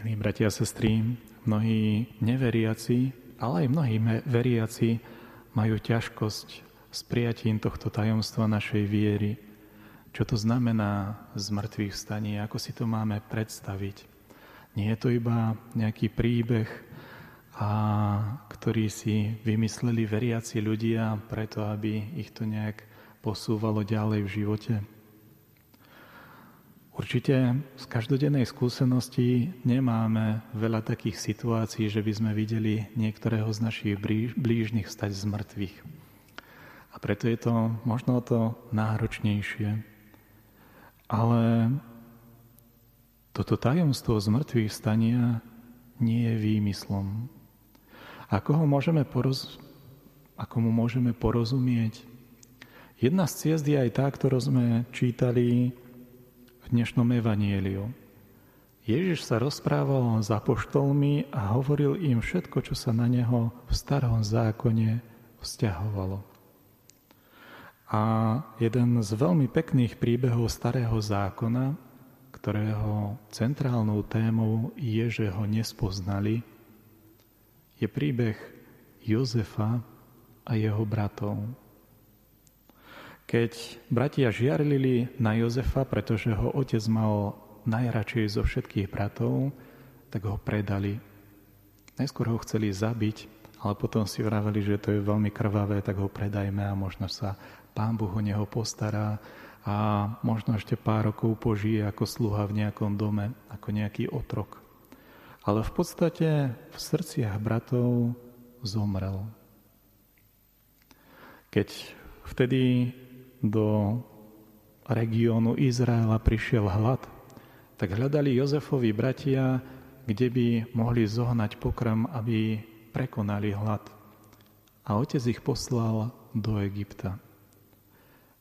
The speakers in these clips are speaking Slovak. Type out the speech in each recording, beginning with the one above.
Milí bratia a sestry, mnohí neveriaci, ale aj mnohí veriaci majú ťažkosť s prijatím tohto tajomstva našej viery. Čo to znamená z mŕtvych vstanie, ako si to máme predstaviť. Nie je to iba nejaký príbeh, a ktorý si vymysleli veriaci ľudia preto, aby ich to nejak posúvalo ďalej v živote. Určite z každodennej skúsenosti nemáme veľa takých situácií, že by sme videli niektorého z našich blížnych stať z mŕtvych. A preto je to možno to náročnejšie. Ale toto tajomstvo z mŕtvych stania nie je výmyslom. Ako, ho môžeme poroz... Ako mu môžeme porozumieť? Jedna z ciest je aj tá, ktorú sme čítali dnešnom evanieliu. Ježiš sa rozprával s apoštolmi a hovoril im všetko, čo sa na neho v starom zákone vzťahovalo. A jeden z veľmi pekných príbehov starého zákona, ktorého centrálnou témou je, že ho nespoznali, je príbeh Jozefa a jeho bratov. Keď bratia žiarlili na Jozefa, pretože ho otec mal najradšej zo všetkých bratov, tak ho predali. Najskôr ho chceli zabiť, ale potom si vraveli, že to je veľmi krvavé, tak ho predajme a možno sa pán Boh o neho postará a možno ešte pár rokov požije ako sluha v nejakom dome, ako nejaký otrok. Ale v podstate v srdciach bratov zomrel. Keď vtedy do regiónu Izraela prišiel hlad, tak hľadali Jozefovi bratia, kde by mohli zohnať pokrm, aby prekonali hlad. A otec ich poslal do Egypta.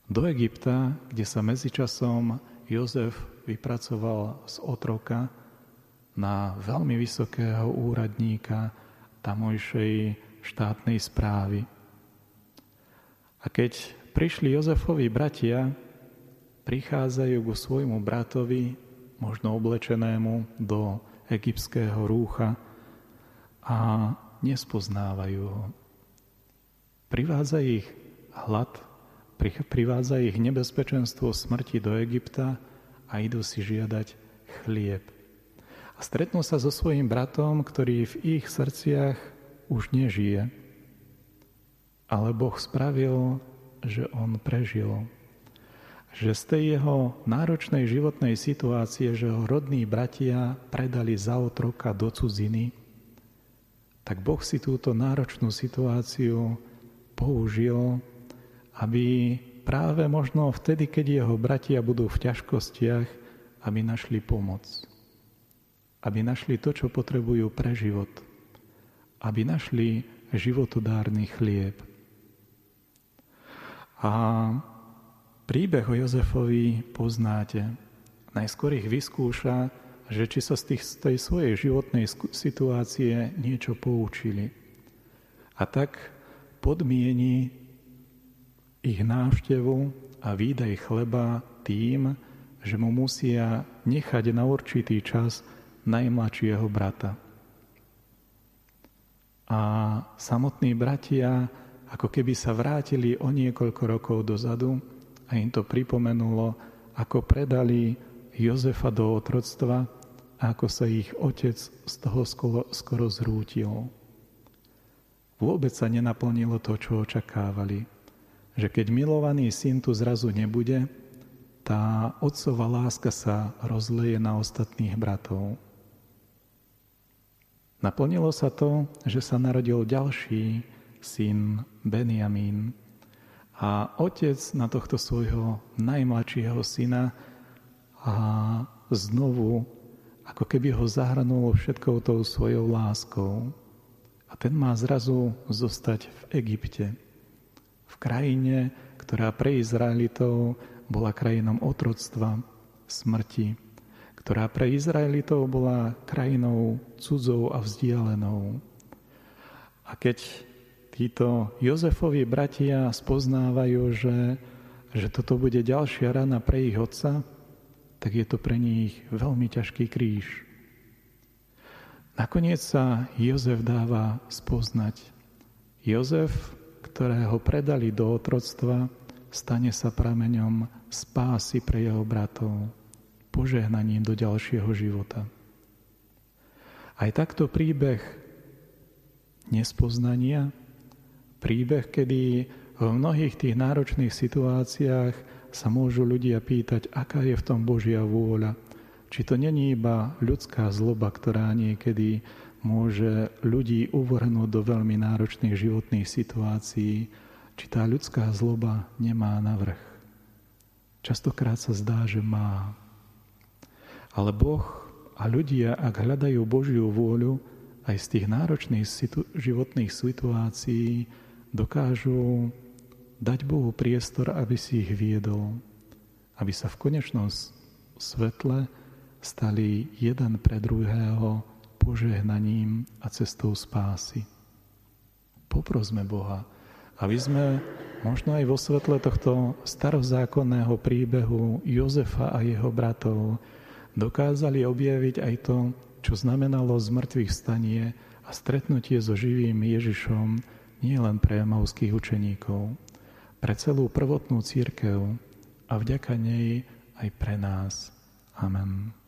Do Egypta, kde sa medzičasom Jozef vypracoval z otroka na veľmi vysokého úradníka tamojšej štátnej správy. A keď prišli Jozefovi bratia, prichádzajú ku svojmu bratovi, možno oblečenému do egyptského rúcha a nespoznávajú ho. Privádza ich hlad, privádza ich nebezpečenstvo smrti do Egypta a idú si žiadať chlieb. A stretnú sa so svojím bratom, ktorý v ich srdciach už nežije. Ale Boh spravil že on prežil. Že z tej jeho náročnej životnej situácie, že ho rodní bratia predali za otroka do cudziny, tak Boh si túto náročnú situáciu použil, aby práve možno vtedy, keď jeho bratia budú v ťažkostiach, aby našli pomoc. Aby našli to, čo potrebujú pre život. Aby našli životodárny chlieb. A príbeh o Jozefovi poznáte. Najskôr ich vyskúša, že či sa z, tých, z tej svojej životnej situácie niečo poučili. A tak podmieni ich návštevu a výdaj chleba tým, že mu musia nechať na určitý čas najmladšieho brata. A samotní bratia ako keby sa vrátili o niekoľko rokov dozadu a im to pripomenulo, ako predali Jozefa do otroctva a ako sa ich otec z toho skoro, skoro zrútil. Vôbec sa nenaplnilo to, čo očakávali. Že keď milovaný syn tu zrazu nebude, tá otcová láska sa rozleje na ostatných bratov. Naplnilo sa to, že sa narodil ďalší syn Benjamín. A otec na tohto svojho najmladšieho syna a znovu ako keby ho zahrnul všetkou tou svojou láskou. A ten má zrazu zostať v Egypte. V krajine, ktorá pre Izraelitov bola krajinom otroctva, smrti, ktorá pre Izraelitov bola krajinou cudzou a vzdialenou. A keď títo Jozefovi bratia spoznávajú, že, že toto bude ďalšia rana pre ich otca, tak je to pre nich veľmi ťažký kríž. Nakoniec sa Jozef dáva spoznať. Jozef, ktorého predali do otroctva, stane sa prameňom spásy pre jeho bratov, požehnaním do ďalšieho života. Aj takto príbeh nespoznania, príbeh, kedy v mnohých tých náročných situáciách sa môžu ľudia pýtať, aká je v tom Božia vôľa, či to není iba ľudská zloba, ktorá niekedy môže ľudí uvrhnúť do veľmi náročných životných situácií, či tá ľudská zloba nemá navrh. Častokrát sa zdá, že má. Ale Boh a ľudia, ak hľadajú Božiu vôľu, aj z tých náročných situ- životných situácií dokážu dať Bohu priestor, aby si ich viedol, aby sa v konečnom svetle stali jeden pre druhého požehnaním a cestou spásy. Poprosme Boha, aby sme možno aj vo svetle tohto starozákonného príbehu Jozefa a jeho bratov dokázali objaviť aj to, čo znamenalo zmrtvých stanie a stretnutie so živým Ježišom nie len pre mauských učeníkov, pre celú prvotnú církev a vďaka nej aj pre nás. Amen.